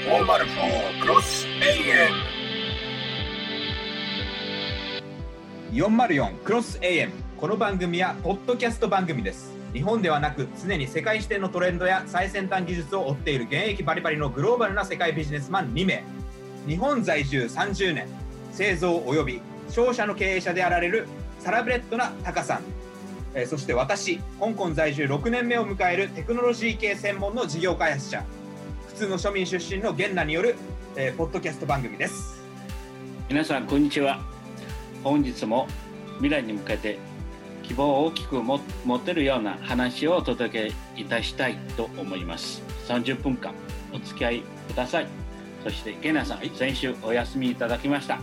404クロス AM404 クロス AM この番組はポッドキャスト番組です。日本ではなく常に世界視点のトレンドや最先端技術を追っている現役バリバリのグローバルな世界ビジネスマン2名。日本在住30年。製造及び商社の経営者であられるサラブレッドなタカさん、えそして私香港在住6年目を迎えるテクノロジー系専門の事業開発者。通の庶民出身のゲンナによる、えーポッドキャスト番組です。皆さんこんにちは。本日も未来に向けて希望を大きくも持てるような話をお届けいたしたいと思います。30分間お付き合いください。そしてゲナさん先週お休みいただきました。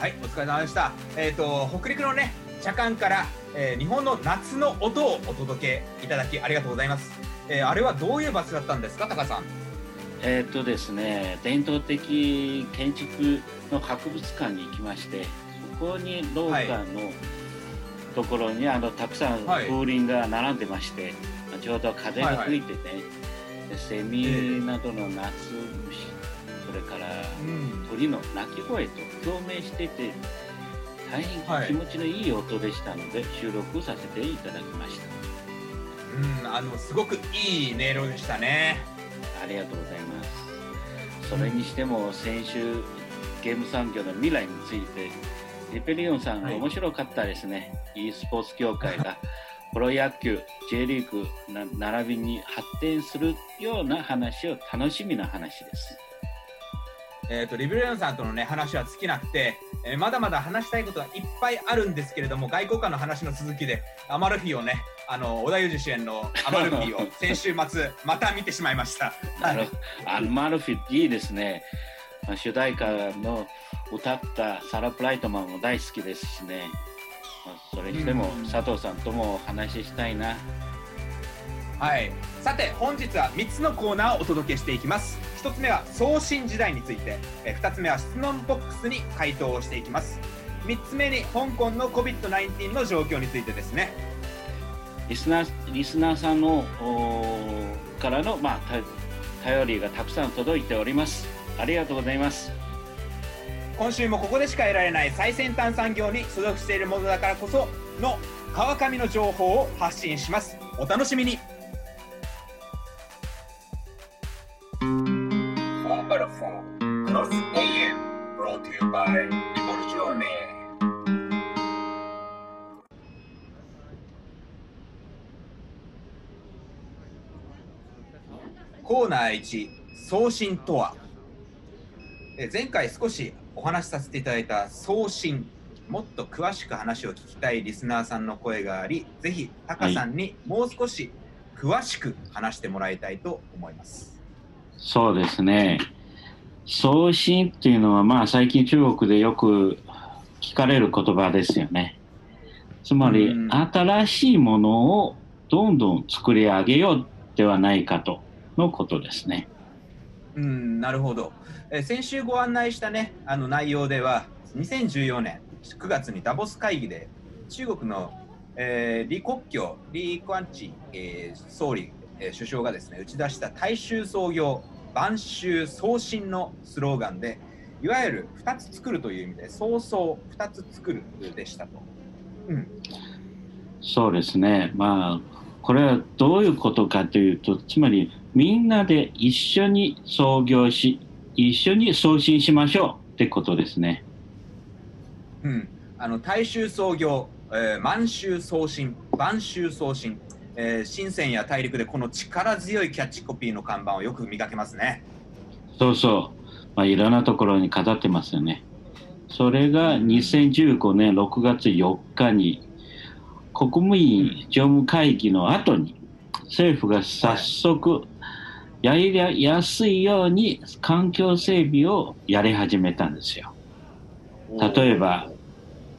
はいお疲れ様でした。えっ、と北陸のね茶館から、えー日本の夏の音をお届けいただきありがとうございます、えーあれはどういう場所だったんですかタカさん？えーっとですね伝統的建築の博物館に行きましてそこに廊下のところにあのたくさんはい。風鈴が並んでまして、ちょうど風が吹いてね、でセミなどの夏虫それからうん。鳥の鳴き声と共鳴してて大はい変気持ちのいい音でしたので、収録させていただきましたうんあのすごくいい音色でしたね。ありがとうございます。それにしても先週ゲーム産業の未来についてリペリオンさんがはい面白かったですね、e スポーツ協会が プロ野球 J リーグな並びに発展するような話を楽しみな話ですえー、とリベリアンさんとのね話は尽きなくて、えーまだまだ話したいことはいっぱいあるんですけれども外交官の話の続きでアマルフィをねあの織田裕二主演のアマルフィを 先週末また見てしまいました。あのアンマルフィいいですね。まあ主題歌の歌ったサラ・プライトマンも大好きですしね、まあそれにしてもうん。佐藤さんともお話ししたいなはい。さて本日は3つのコーナーをお届けしていきます。1つ目は送信時代について。えー2つ目は質問ボックスに回答をしていきます。3つ目に香港の COVID-19 の状況についてですね。リスナーリスナーさんのからの、まあ、た頼りがたくさん届いております。ありがとうございます。今週もここでしか得られない最先端産業に所属しているものだからこその川上の情報を発信します。お楽しみに404 Cross AM brought to you by Rivoluzione コーナー1送信とは。え前回少しお話しさせていただいた送信。もっと詳しく話を聞きたいリスナーさんの声がありぜひタカさんにもう少し詳しく話してもらいたいと思います、そうですね。送信っていうのはまあ最近中国でよく聞かれる言葉ですよね。つまりうん。新しいものをどんどん作り上げようではないかとのことですね。うんなるほど、え先週ご案内したねあの内容では2014年9月にダボス会議で中国の、えー李克強李冠チ、えー総理、えー首相がですね打ち出した大衆創業晩秋創新のスローガンでいわゆる2つ作るという意味で早々2つ作るでしたと。うんそうですね。まあ、これはどういうことかというと、つまりみんなで一緒に創業し、一緒に送信しましょうってことですね。うん、あの大衆創業、えー満州送信、晩秋送信、えー深センや大陸でこの力強いキャッチコピーの看板をよく見かけますね。そうそう。まあ、いろんなところに飾ってますよね。それが2015年6月4日に国務院常務会議の後に政府が早速やりやすいように環境整備をやり始めたんですよ。例えば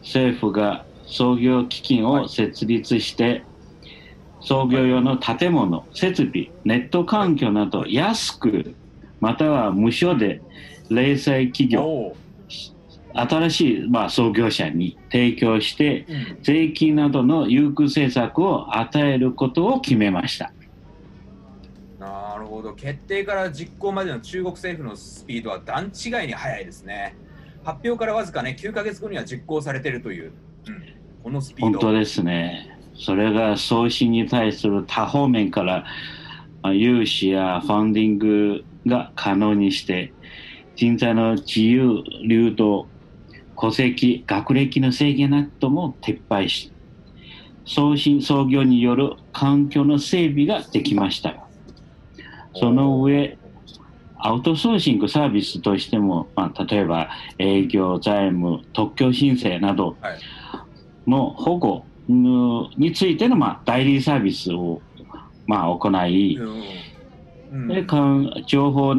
政府が創業基金を設立して、創業用の建物、設備、ネット環境など安くまたは無償で零細企業、お新しい、まあ、創業者に提供して税金などの優遇政策を与えることを決めました。なるるほど。決定から実行までの中国政府のスピードは段違いに速いですね。発表からわずかね9ヶ月後には実行されているという、うん、このスピード。本当ですねそれが送信に対する多方面から融資やファンディングが可能にして人材の自由流動戸籍学歴の制限なども撤廃し送信創業による環境の整備ができました。よその上アウトソーシングサービスとしても、まあ、例えば営業財務特許申請などの保護についての、まあ、代理サービスを、まあ、行い、で情報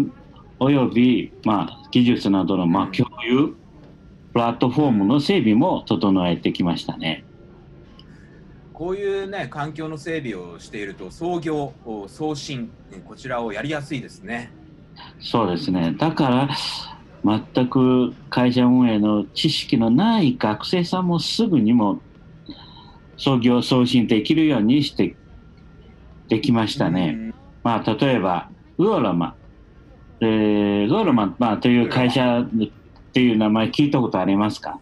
および、まあ、技術などの、まあ、共有プラットフォームの整備も整えてきましたね。こういうね環境の整備をしていると創業送信こちらをやりやすいですね。そうですね。だから全く会社運営の知識のない学生さん。もすぐにも創業送信できるようにしてできましたね。まあ例えばウーロマ、えー、ウーロマ、まあ、という会社っていう名前聞いたことありますか？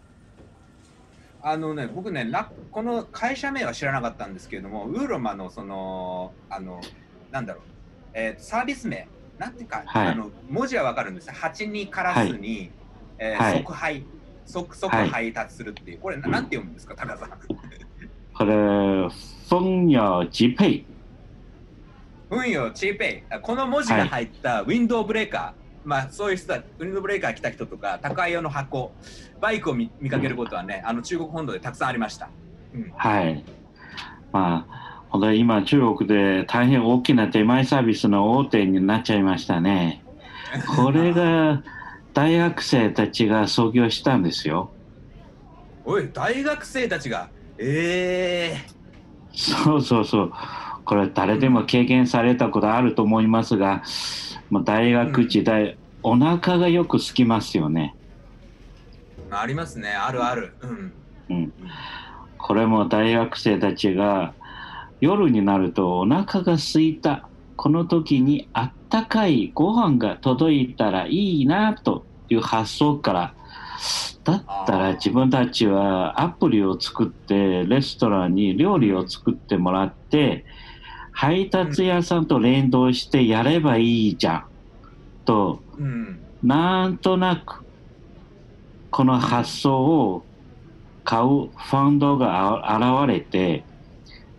あのね、僕ねな、この会社名は知らなかったんですけれども、ウーロマのその、あの、なんだろう、えー、サービス名、なんていうか、はい、あの文字はわかるんです蜂にカラスに、はい、えー、即配、即即配達するっていう、これなんて読むんですか、高さん？これ、風有チペイ。運よチペイ。この文字が入ったウィンドウブレーカー。まあ、そういう人はウィンドブレーカー来た人とか宅配用の箱。バイクを見見かけることはね、あの中国本土でたくさんありました、うん、はい。まあ本当に今中国で大変大きな出前サービスの大手になっちゃいましたね。これが 大学生たちが創業したんですよ。おい大学生たちがええー、そうそうそうこれ誰でも経験されたことあると思いますが、まあ、大学時代、うん、お腹がよく空きますよね。ありますね、あるある。うん。うん、これも大学生たちが夜になるとお腹が空いた。この時にあったかいご飯が届いたらいいなという発想からだったら自分たちはアプリを作ってレストランに料理を作ってもらって配達屋さんと連動してやればいいじゃん。と、うん、なんとなくこの発想を買うファンドが現れて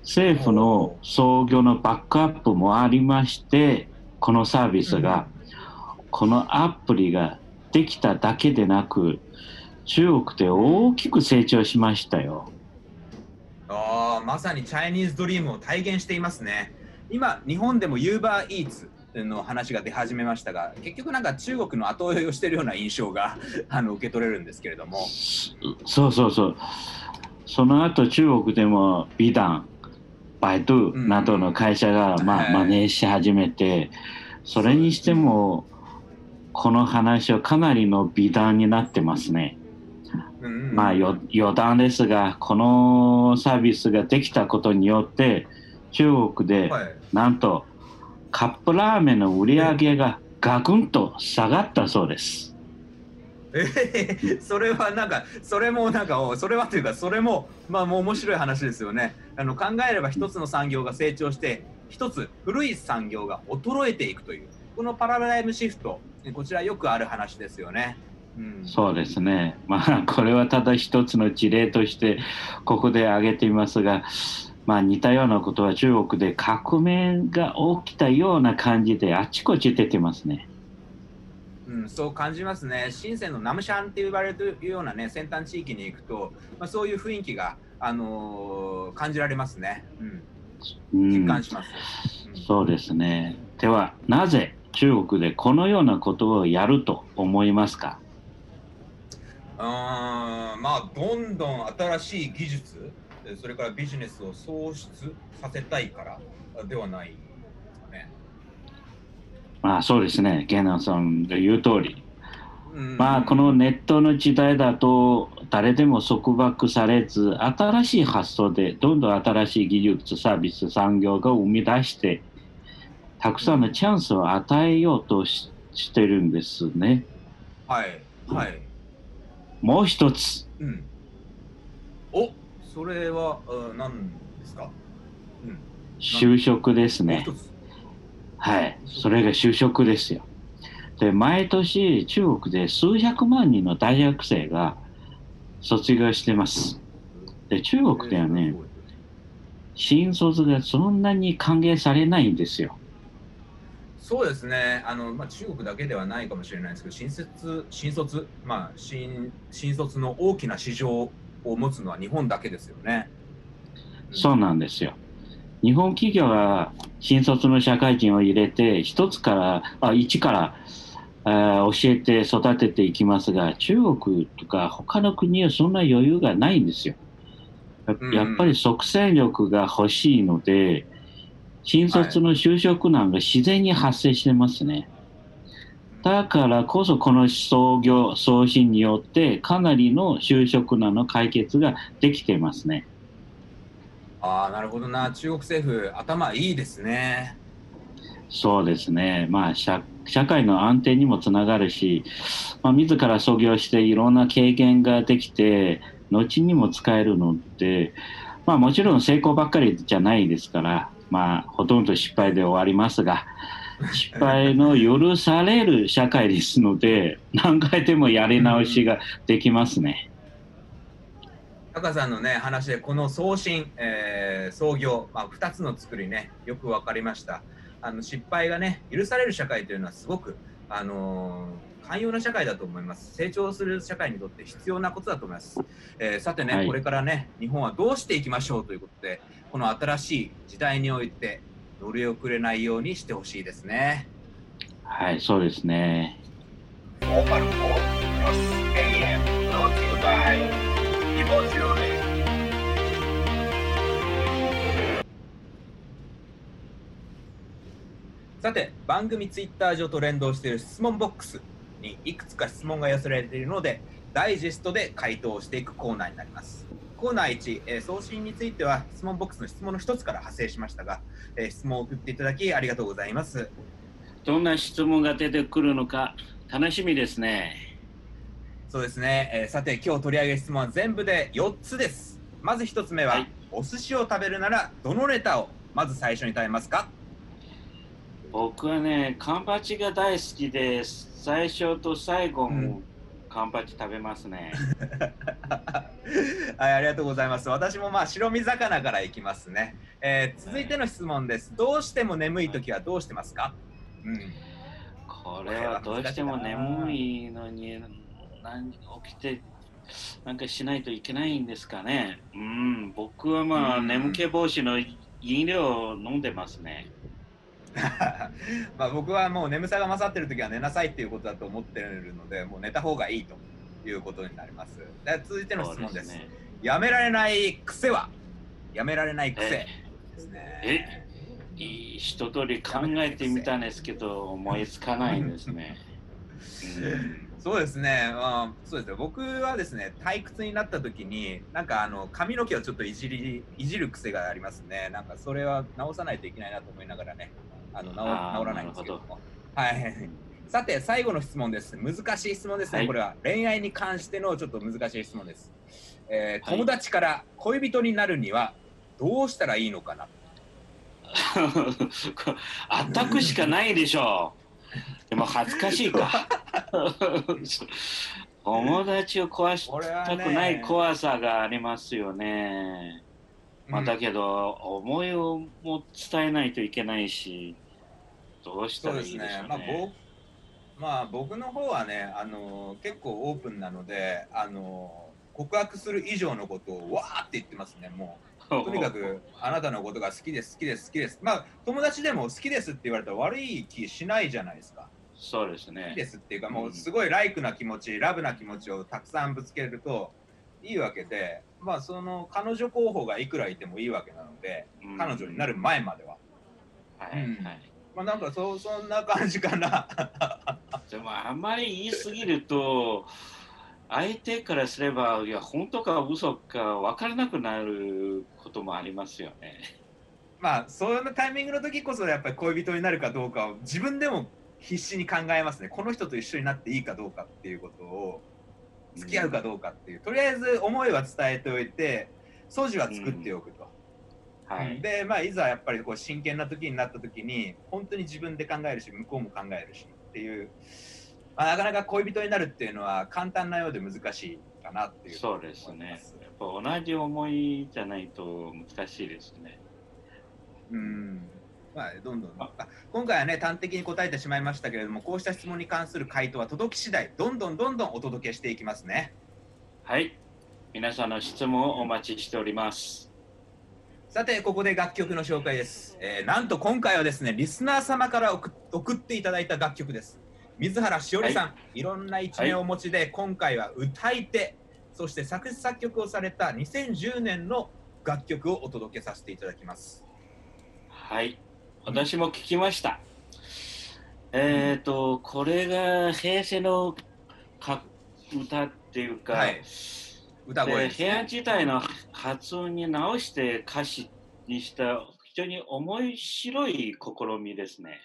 政府の創業のバックアップもありましてこのサービスが、このアプリができただけでなく中国で大きく成長しましたよ。あまさにチャイニーズドリームを体現していますね。今、日本でも Uber Eats の話が出始めましたが、結局なんか中国の後追いをしているような印象が あの受け取れるんですけれども。そうそうそう。その後中国でも美談、バイドゥなどの会社が、まあ、真似し始めて、それにしても、この話はかなりの美談になってますね。まあ余談ですが、このサービスができたことによって、中国で、なんとカップラーメンの売り上げがガクンと下がったそうです。えー、それはなんかそれもなんかそれはというかそれもまあもう面白い話ですよねあの考えれば一つの産業が成長して一つ古い産業が衰えていくというこのパラダイムシフトこちらよくある話ですよね。うん、そうですね、まあ、これはただ一つの事例としてここで挙げていますが、まあ、似たようなことは中国で革命が起きたような感じであちこち出てますね。うん、そう感じますね。深センのナムシャンって言われるようなね先端地域に行くと、まあ、そういう雰囲気が、あのー、感じられますね。うん、実感します、うん、そうですね。ではなぜ中国でこのようなことをやると思いますか？うんまあどんどん新しい技術それからビジネスを創出させたいからではない。まあそうですね、ゲナさんが言う通り。まあこのネットの時代だと誰でも束縛されず新しい発想でどんどん新しい技術サービス産業が生み出してたくさんのチャンスを与えようとししてるんですね。はい。はい。もう一つ、うん。おそれは、うん、何ですか？うん。就職ですね。はい。それが就職ですよ。で、毎年中国で数百万人の大学生が卒業してます。で、中国ではね、新卒がそんなに歓迎されないんですよ。そうですね、あのまあ、中国だけではないかもしれないですけど、新卒、新卒、まあ、新新卒の大きな市場を持つのは日本だけですよね。そうなんですよ。日本企業が新卒の社会人を入れて、一つから、あ、一から、あー教えて育てていきますが、中国とか他の国はそんな余裕がないんですよ。やっぱり即戦力が欲しいので、新卒の就職難が自然に発生してますね。だからこそこの創業、創新によってかなりの就職難の解決ができてますね。ああ、なるほどな、中国政府、頭いいですね。そうですね。まあ社、社会の安定にもつながるし、まあ、自ら創業していろんな経験ができて、後にも使えるので、まあもちろん成功ばっかりじゃないですから、まあほとんど失敗で終わりますが、失敗の許される社会ですので、何回でもやり直しができますね。タカさんのね、話で、この創新、えー創業、まあ、2つの作りね、よく分かりました。あの失敗がね、許される社会というのはすごく、あのー寛容な社会だと思います。成長する社会にとって必要なことだと思います。えーさてね、はいこれからね、日本はどうしていきましょうということで、この新しい時代において、乗り遅れないようにしてほしいですね。はい、そうですね。さて番組ツイッター上と連動している質問ボックスにいくつか質問が寄せられているのでダイジェストで回答していくコーナーになります。コーナー1、えー送信については質問ボックスの質問の一つから派生しましたが、えー質問を送っていただきありがとうございます。どんな質問が出てくるのか楽しみですね。そうですね、えーさて今日取り上げる質問は全部で4つです。まず1つ目は、はい。お寿司を食べるならどのネタをまず最初に食べますか？僕はね、カンパチが大好きです。最初と最後うんもカンパチ食べますね。はい、ありがとうございます。私もまあ白身魚からいきますね。えー続いての質問です。どうしても眠い時はどうしてますか？うん。これはどうしても眠いのに何起きてなんかしないといけないんですかね。うん、僕はまあうん眠気防止の飲料を飲んでますね。まあ僕はもう眠さが勝ってる時は寝なさいっていうことだと思ってるので、もう寝た方がいいということになります。で続いての質問です。ね。やめられない癖は？やめられない癖えですね。え一通り考えてみたんですけど思いつかないんですね。う んそうですね、まあ、そうですね僕はですね退屈になった時になんかあの髪の毛をちょっといじりいじる癖がありますねなんかそれは直さないといけないなと思いながらねあの直あー直らないんですけども。はいさて最後の質問です。難しい質問ですね、はい。これは恋愛に関してのちょっと難しい質問です、えーはい。友達から恋人になるにはどうしたらいいのかな？あったくしかないでしょう。でも恥ずかしいか。友達を壊したくないね怖さがありますよね。まあ、うん。だけど、思いをも伝えないといけないし、どうしたそうですらいいでしょう、ねまあ、まあ僕の方はね、あの結構オープンなので、あの告白する以上のことをわーって言ってますね、もう。とにかくあなたのことが好きです、好きです、好きです。まあ友達でも好きですって言われたら悪い気しないじゃないですか。そうです好きねで。すっていうか、もうすごいライクな気持ち、ラブな気持ちをたくさんぶつけるといいわけで、まあその彼女候補がいくらいてもいいわけなので、うん彼女になる前までは。はい、うんはい。まあなんかそそんな感じかな。でもあまり言い過ぎると相手からすればいや本当か嘘か分からなくなることもありますよね。まあそんなタイミングの時こそやっぱり恋人になるかどうかを自分でも必死に考えますねこの人と一緒になっていいかどうかっていうことを付き合うかどうかっていう、とりあえず思いは伝えておいて素地は作っておくと、はい。でまあいざやっぱりこう真剣な時になった時に本当に自分で考えるし向こうも考えるしっていう、まあ、なかなか恋人になるっていうのは簡単なようで難しいかなっていうそうですね。やっぱ同じ思いじゃないと難しいですね。うんまあ、どんどんああ今回はね端的に答えてしまいましたけれどもこうした質問に関する回答は届き次第どんどんどんどんお届けしていきますねはい。皆さんの質問をお待ちしております。さてここで楽曲の紹介です、えーなんと今回はですねリスナー様から送送っていただいた楽曲です。水原しおりさん、い、ろんな一面をお持ちで、今回は歌い手そして作詞作曲をされた2010年の楽曲をお届けさせていただきます。はい。私も聞きました。えっ、と、これが平成のか歌っていうか、はい歌声。で部屋自体の発音に直して歌詞にした非常に面白い試みですね。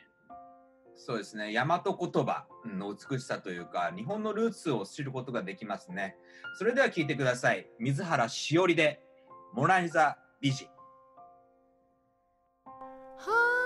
そうですね。大和言葉の美しさというか日本のルーツを知ることができますね。それでは聞いてください。水原しおりで「モナリザ美人」美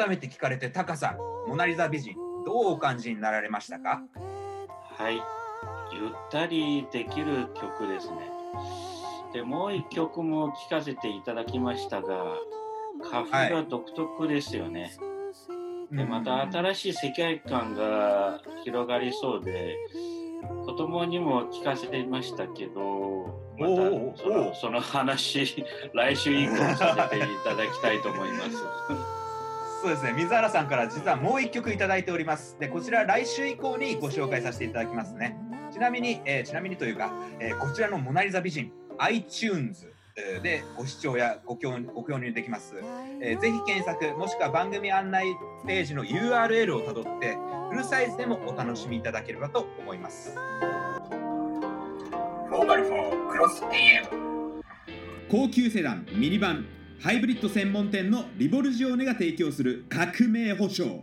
改めて聞かれてタカさん「モナリザ美人」どうお感じになられましたか？はい。ゆったりできる曲ですね。で、もう一曲も聴かせていただきましたが、歌風が独特ですよね。で、また新しい世界観が広がりそうで、子供にも聞かせてましたけど、またそのその話、来週以降させていただきたいと思います。そうですね。水原さんから実はもう一曲いただいております。でこちら来週以降にご紹介させていただきますね。ちなみに、えーちなみにというか、えーこちらの「モナリザ美人」iTunes えーでご視聴やご共ご共有できます、えーぜひ検索もしくは番組案内ページの URL をたどってフルサイズでもお楽しみいただければと思います。4x4 クロス AM 高級セダンミニバンハイブリッド専門店のリボルジオネが提供する革命保証。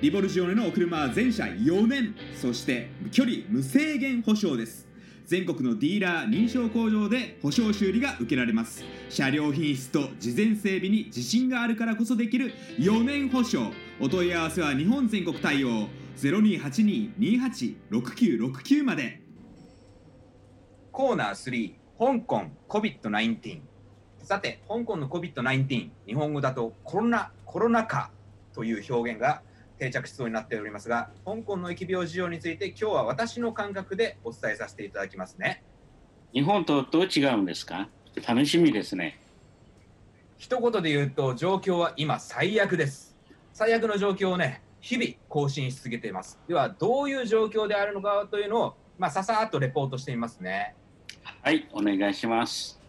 リボルジオネのお車は全車4年そして距離無制限保証です。全国のディーラー認証工場で保証修理が受けられます。車両品質と事前整備に自信があるからこそできる4年保証。お問い合わせは日本全国対応。0282286969まで。コーナー3香港 COVID-19 さて香港の COVID-19 日本語だとコロナコロナ禍という表現が定着しそうになっておりますが香港の疫病事情について今日は私の感覚でお伝えさせていただきますね。日本とどう違うんですか？楽しみですね。一言で言うと状況は今最悪です。最悪の状況をね日々更新し続けています。ではどういう状況であるのかというのをまあささっとレポートしてみますね。はい、お願いします。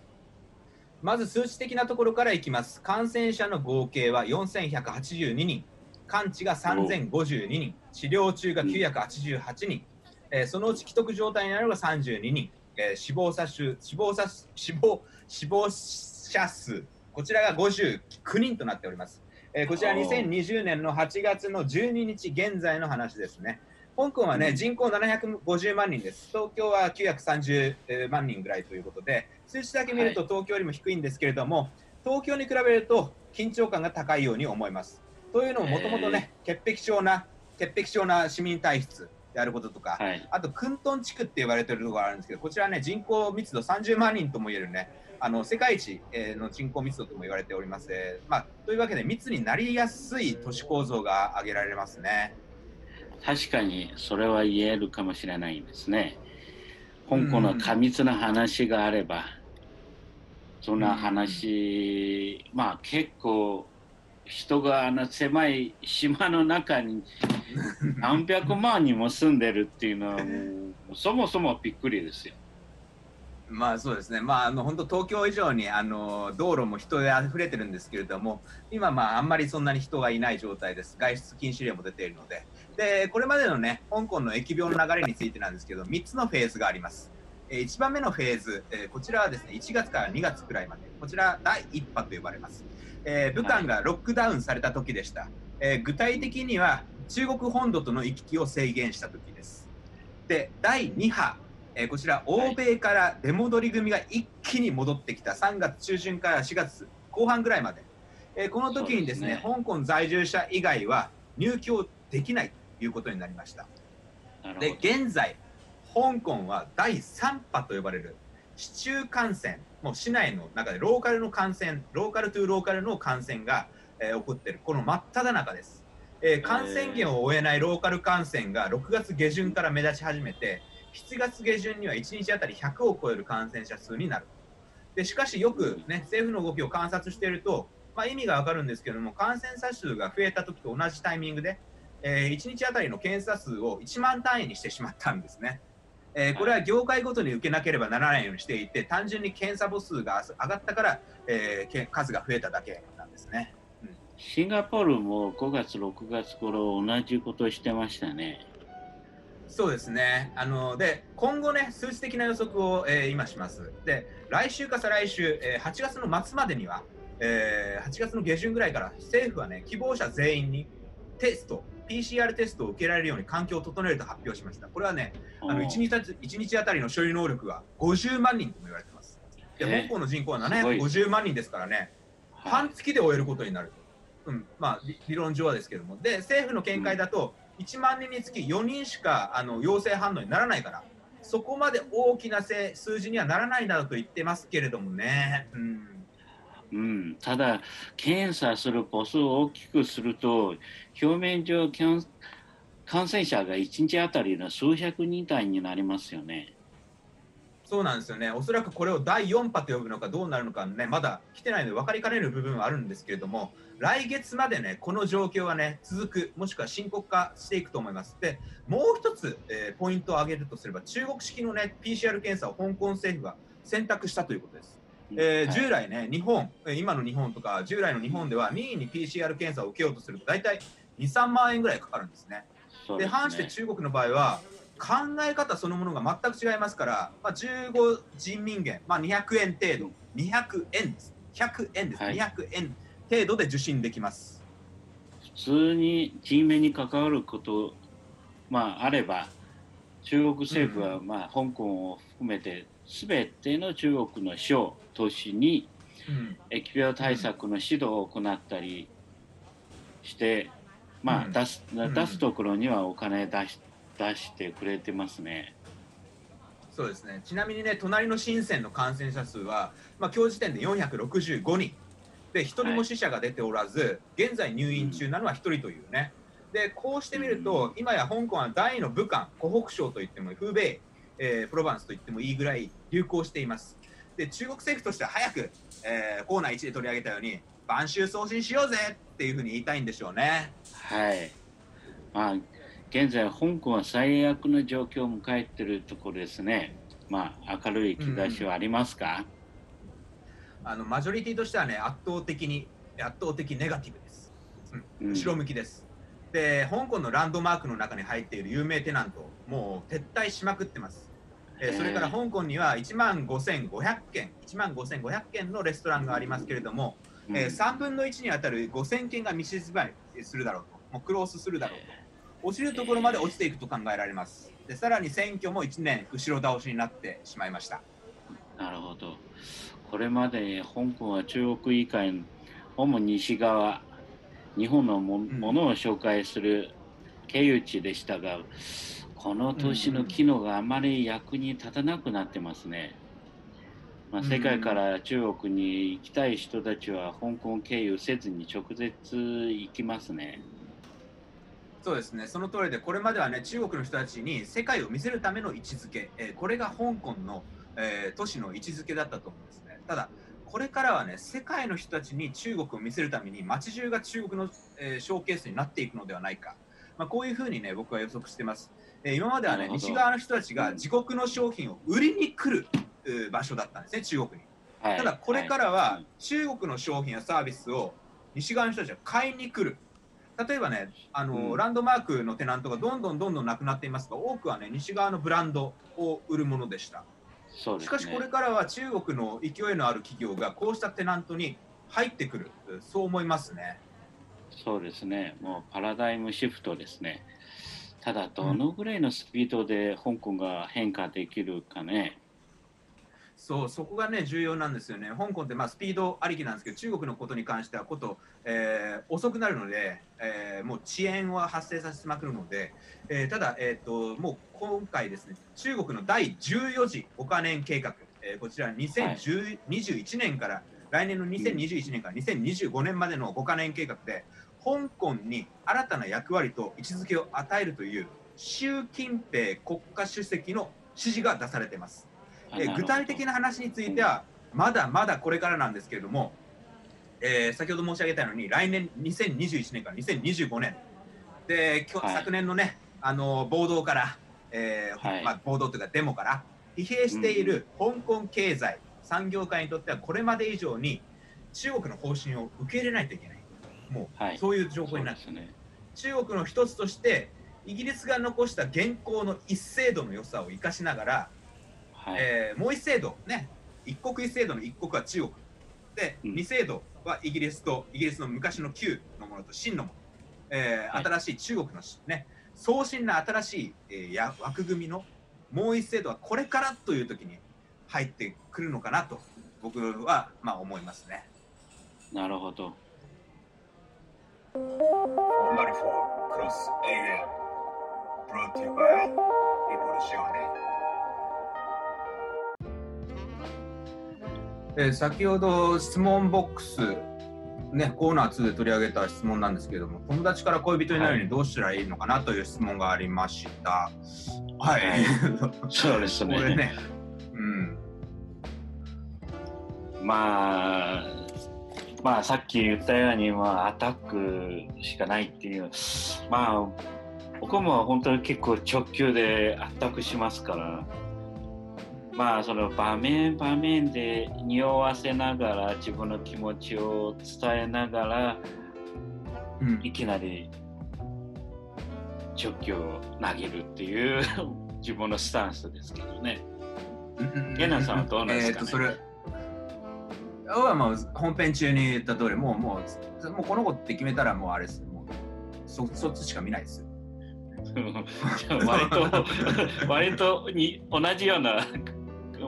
まず数値的なところからいきます。感染者の合計は4182人。完治が3052人。治療中が988人、えーそのうち既得状態になるのが32人、えー死亡者数死亡者数死亡死亡者数。こちらが59人となっております、えーこちら2020年の8月の12日現在の話ですね。香港はね、うん人口750万人です東京は930万人ぐらいということで数値だけ見ると東京よりも低いんですけれども、東京に比べると緊張感が高いように思います。というのももともとね、潔癖症な潔癖症な市民体質であることとか、はい。あとクントン地区って言われてるところがあるんですけど、こちらね人口密度30万人とも言えるね。あの世界一えーの人口密度とも言われております、えーまあ、というわけで密になりやすい都市構造が挙げられますね。確かにそれは言えるかもしれないんですね。香港の過密な話があれば、そんな話、まあ結構人があの狭い島の中に 何百万人も住んでるっていうのはそもそもびっくりですよ。まあそうですね、まあ、あの本当、東京以上にあの道路も人で溢れてるんですけれども、今、まあ、あんまりそんなに人がいない状態です、外出禁止令も出ているので、でこれまでのね、香港の疫病の流れについてなんですけど、3つのフェーズがあります。え1番目のフェーズ、えーこちらはですね1月から2月くらいまで、こちら、第1波と呼ばれます。えー武漢がロックダウンされた時でした。えー具体的には、中国本土との行き来を制限した時です。で、第2波、えーこちら、欧米から出戻り組が一気に戻ってきた3月中旬から4月後半ぐらいまで、えーこの時にですねそうです香港在住者以外は入居できないということになりました。で。現在、香港は第3波と呼ばれる市中感染、もう市内の中でローカルの感染、ローカルトゥーローカルの感染が、えー起こっている、この真っ只中です。えー感染源を追えないローカル感染が6月下旬から目立ち始めて、7月下旬には1日あたり100を超える感染者数になる。でしかし、よく、ね、政府の動きを観察していると、まあ、意味がわかるんですけども、感染者数が増えた時と同じタイミングで、えー1日あたりの検査数を1万単位にしてしまったんですね。えーこれは業界ごとに受けなければならないようにしていて、単純に検査母数が上がったから、えーけ数が増えただけなんですね。シンガポールも5月、6月頃同じことをしてましたね。そうですね。あので今後ね数値的な予測を、えー今します。で来週か再来週、えー8月の末までには、えー8月の下旬ぐらいから政府はね希望者全員にテスト PCR テストを受けられるように環境を整えると発表しました。これはねあのおー 1, 日あた一日あたりの処理能力が50万人とも言われてます。でえー香港の人口はすごい750万人ですからね。はい半月で終えることになると、うんまあ、理理論上はですけども、で政府の見解だと、1万人につき4人しかあの陽性反応にならないから、そこまで大きな数字にはならないなどと言ってますけれどもね。うんうん、ただ、検査する個数を大きくすると、表面上、感染者が1日あたりの数百人単位になりますよね。そうなんですよね、おそらくこれを第4波と呼ぶのかどうなるのかね、まだ来てないので分かりかねる部分はあるんですけれども、来月までね、この状況がね、続く、もしくは深刻化していくと思います。で、もう一つ、えーポイントを挙げるとすれば、中国式のね、PCR 検査を香港政府が選択したということです。えーはい従来ね、日本、えー今の日本とか、従来の日本では任意に PCR 検査を受けようとすると、大体2、3万円ぐらいかかるんですね。で、ね反して中国の場合は、考え方そのものが全く違いますから、まあ、15人民元、まあ、200円程度、200円です。100円です。はい200円程度で受診できます。普通に人命に関わること、まあ、あれば、中国政府は、うまあ、香港を含めて、すべての中国の省、都市に、うん疫病対策の指導を行ったりして、まあ、うん出すん出すところにはお金出し出してくれてますね。そうですね。ちなみにね、隣の深センの感染者数は、まあ、今日時点で465人。で、1人も死者が出ておらず、現在入院中なのは1人というね。で、こうしてみると、今や香港は大の武漢、湖北省といっても、風米、えープロバンスと言ってもいいぐらい流行しています。で中国政府としては早く、えーコーナー1で取り上げたように晩秋送信しようぜっていうふうに言いたいんでしょうね。はい。まあ、現在、香港は最悪の状況を迎えているところですね。まあ、明るい兆しはありますか、あのマジョリティとしてはね圧倒的に圧倒的ネガティブです。うんうん後ろ向きです。で香港のランドマークの中に入っている有名テナントもう撤退しまくってます。えそれから香港には1万5500件1万5500件のレストランがありますけれども、うんえー3分の1にあたる5000件が密室売するだろうともうクロースするだろうと落ちるところまで落ちていくと考えられます。でさらに選挙も1年後ろ倒しになってしまいました。なるほど。これまで香港は中国以外、主に西側、日本のも,、のを紹介する経由地でしたが、この年の機能があまり役に立たなくなってますね。まあ、うん世界から中国に行きたい人たちは香港経由せずに直接行きますね。そうですね、その通りで、これまではね、中国の人たちに世界を見せるための位置づけ、えーこれが香港の、えー都市の位置づけだったと思うんですね。ただ、これからはね、世界の人たちに中国を見せるために、街中が中国の、えーショーケースになっていくのではないか、まあ、こういうふうにね、僕は予測してます。えー今まではね、西側の人たちが自国の商品を売りに来る、えー場所だったんですね、中国に。はい、ただこれからはい。中国の商品やサービスを西側の人たちは買いに来る例えばねあの、うん。ランドマークのテナントがどんどんどんどんなくなっていますが多くはね西側のブランドを売るものでした。ね。しかしこれからは中国の勢いのある企業がこうしたテナントに入ってくる。そう思いますね。そうですね、もうパラダイムシフトですね。ただ、どのぐらいのスピードで香港が変化できるかね。そうそこがね重要なんですよね香港ってまあスピードありきなんですけど中国のことに関してはこと、えー遅くなるので、えーもう遅延は発生させまくるので、えーただ、えー、ともう今回ですね中国の第14次5カ年計画、えーこちら2021年から、来年の2021年から2025年までの5カ年計画で香港に新たな役割と位置づけを与えるという習近平国家主席の指示が出されています。えー具体的な話についてはまだまだこれからなんですけれども、えー先ほど申し上げたように来年2021年から2025年。できょ、はい。昨年のねあの暴動から、えーはい。まあ、暴動というかデモから疲弊している香港経済、産業界にとってはこれまで以上に中国の方針を受け入れないといけない。もう、はい。そういう情報になって。ね。中国の一つとしてイギリスが残した現行の一制度の良さを生かしながらはい。えーもう一制度ね。一国一制度の一国は中国。で、うん。二制度はイギリスとイギリスの昔の旧のものと新のもの、えーはい。新しい中国のね。創新な新しい、えーや枠組みのもう一制度はこれからという時に入ってくるのかなと僕はまあ思いますね。なるほど。404 Cross AM brought to you by Evoluzione えー先ほど質問ボックス、ね、コーナー2で取り上げた質問なんですけれども友達から恋人になるにはどうしたらいいのかなという質問がありました。はい、そうですね。これね、うん、まあ、まあ、さっき言ったように、まあ、アタックしかないっていう、まあ、僕も本当に結構直球でアタックしますから、まあ、その場面場面で匂わせながら、自分の気持ちを伝えながら、うんいきなり直球を投げるっていう 自分のスタンスですけどね。ゲナさんはどうなんですかね？えーとそれはもう本編中に言った通りもうもうもうこの子って決めたらもうあれですもうそそっちしか見ないですよ。割と 割とに同じような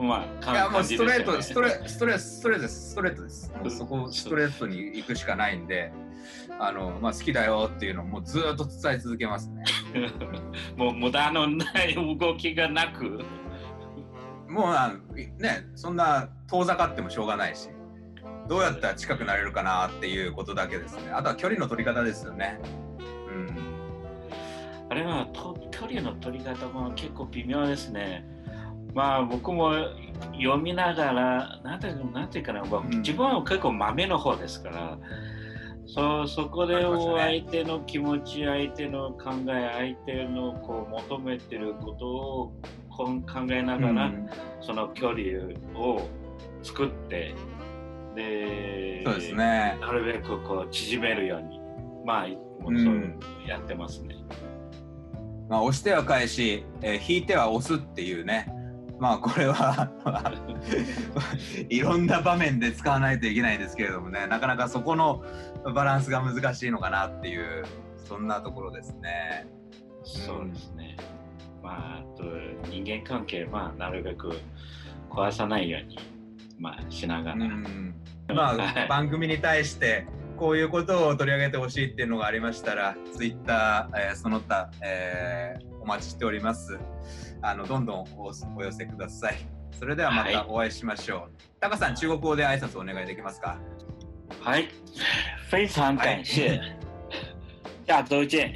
まあいやもうストレート、ですストレストレストレートです、ストレートです。そこ、ストレートに行くしかないんで、あの、まあ、好きだよっていうのをもうずーっと伝え続けますね。もう無駄のない動きがなく、もうね、そんな遠ざかってもしょうがないし、どうやったら近くなれるかなっていうことだけですね。あとは距離の取り方ですよね。うん。あれはと距離の取り方も結構微妙ですね。まあ僕も読みながら、なんてなんていうかな、僕うん自分は結構豆の方ですから、そそこで相手の気持ち、相手の考え、相手のこう求めてることをこん考えながら、うんその距離を作って、で、そうですね。なるべくこう縮めるように、まあ、もそううんやってますね。まあ、押しては返し、えー引いては押すっていうね。まあこれは いろんな場面で使わないといけないですけれどもねなかなかそこのバランスが難しいのかなっていうそんなところですね。そうですね。まあ、あと人間関係、まあ、なるべく壊さないように、まあ、しながうら。んまあはい 番組に対してこういうことを取り上げてほしいっていうのがありましたら、ツイッター、えーその他、えーお待ちしております。あのどんどんおお寄せください。それではまたお会いしましょう。タカさん、中国語で挨拶お願いできますか？はい。非常感謝。下周见。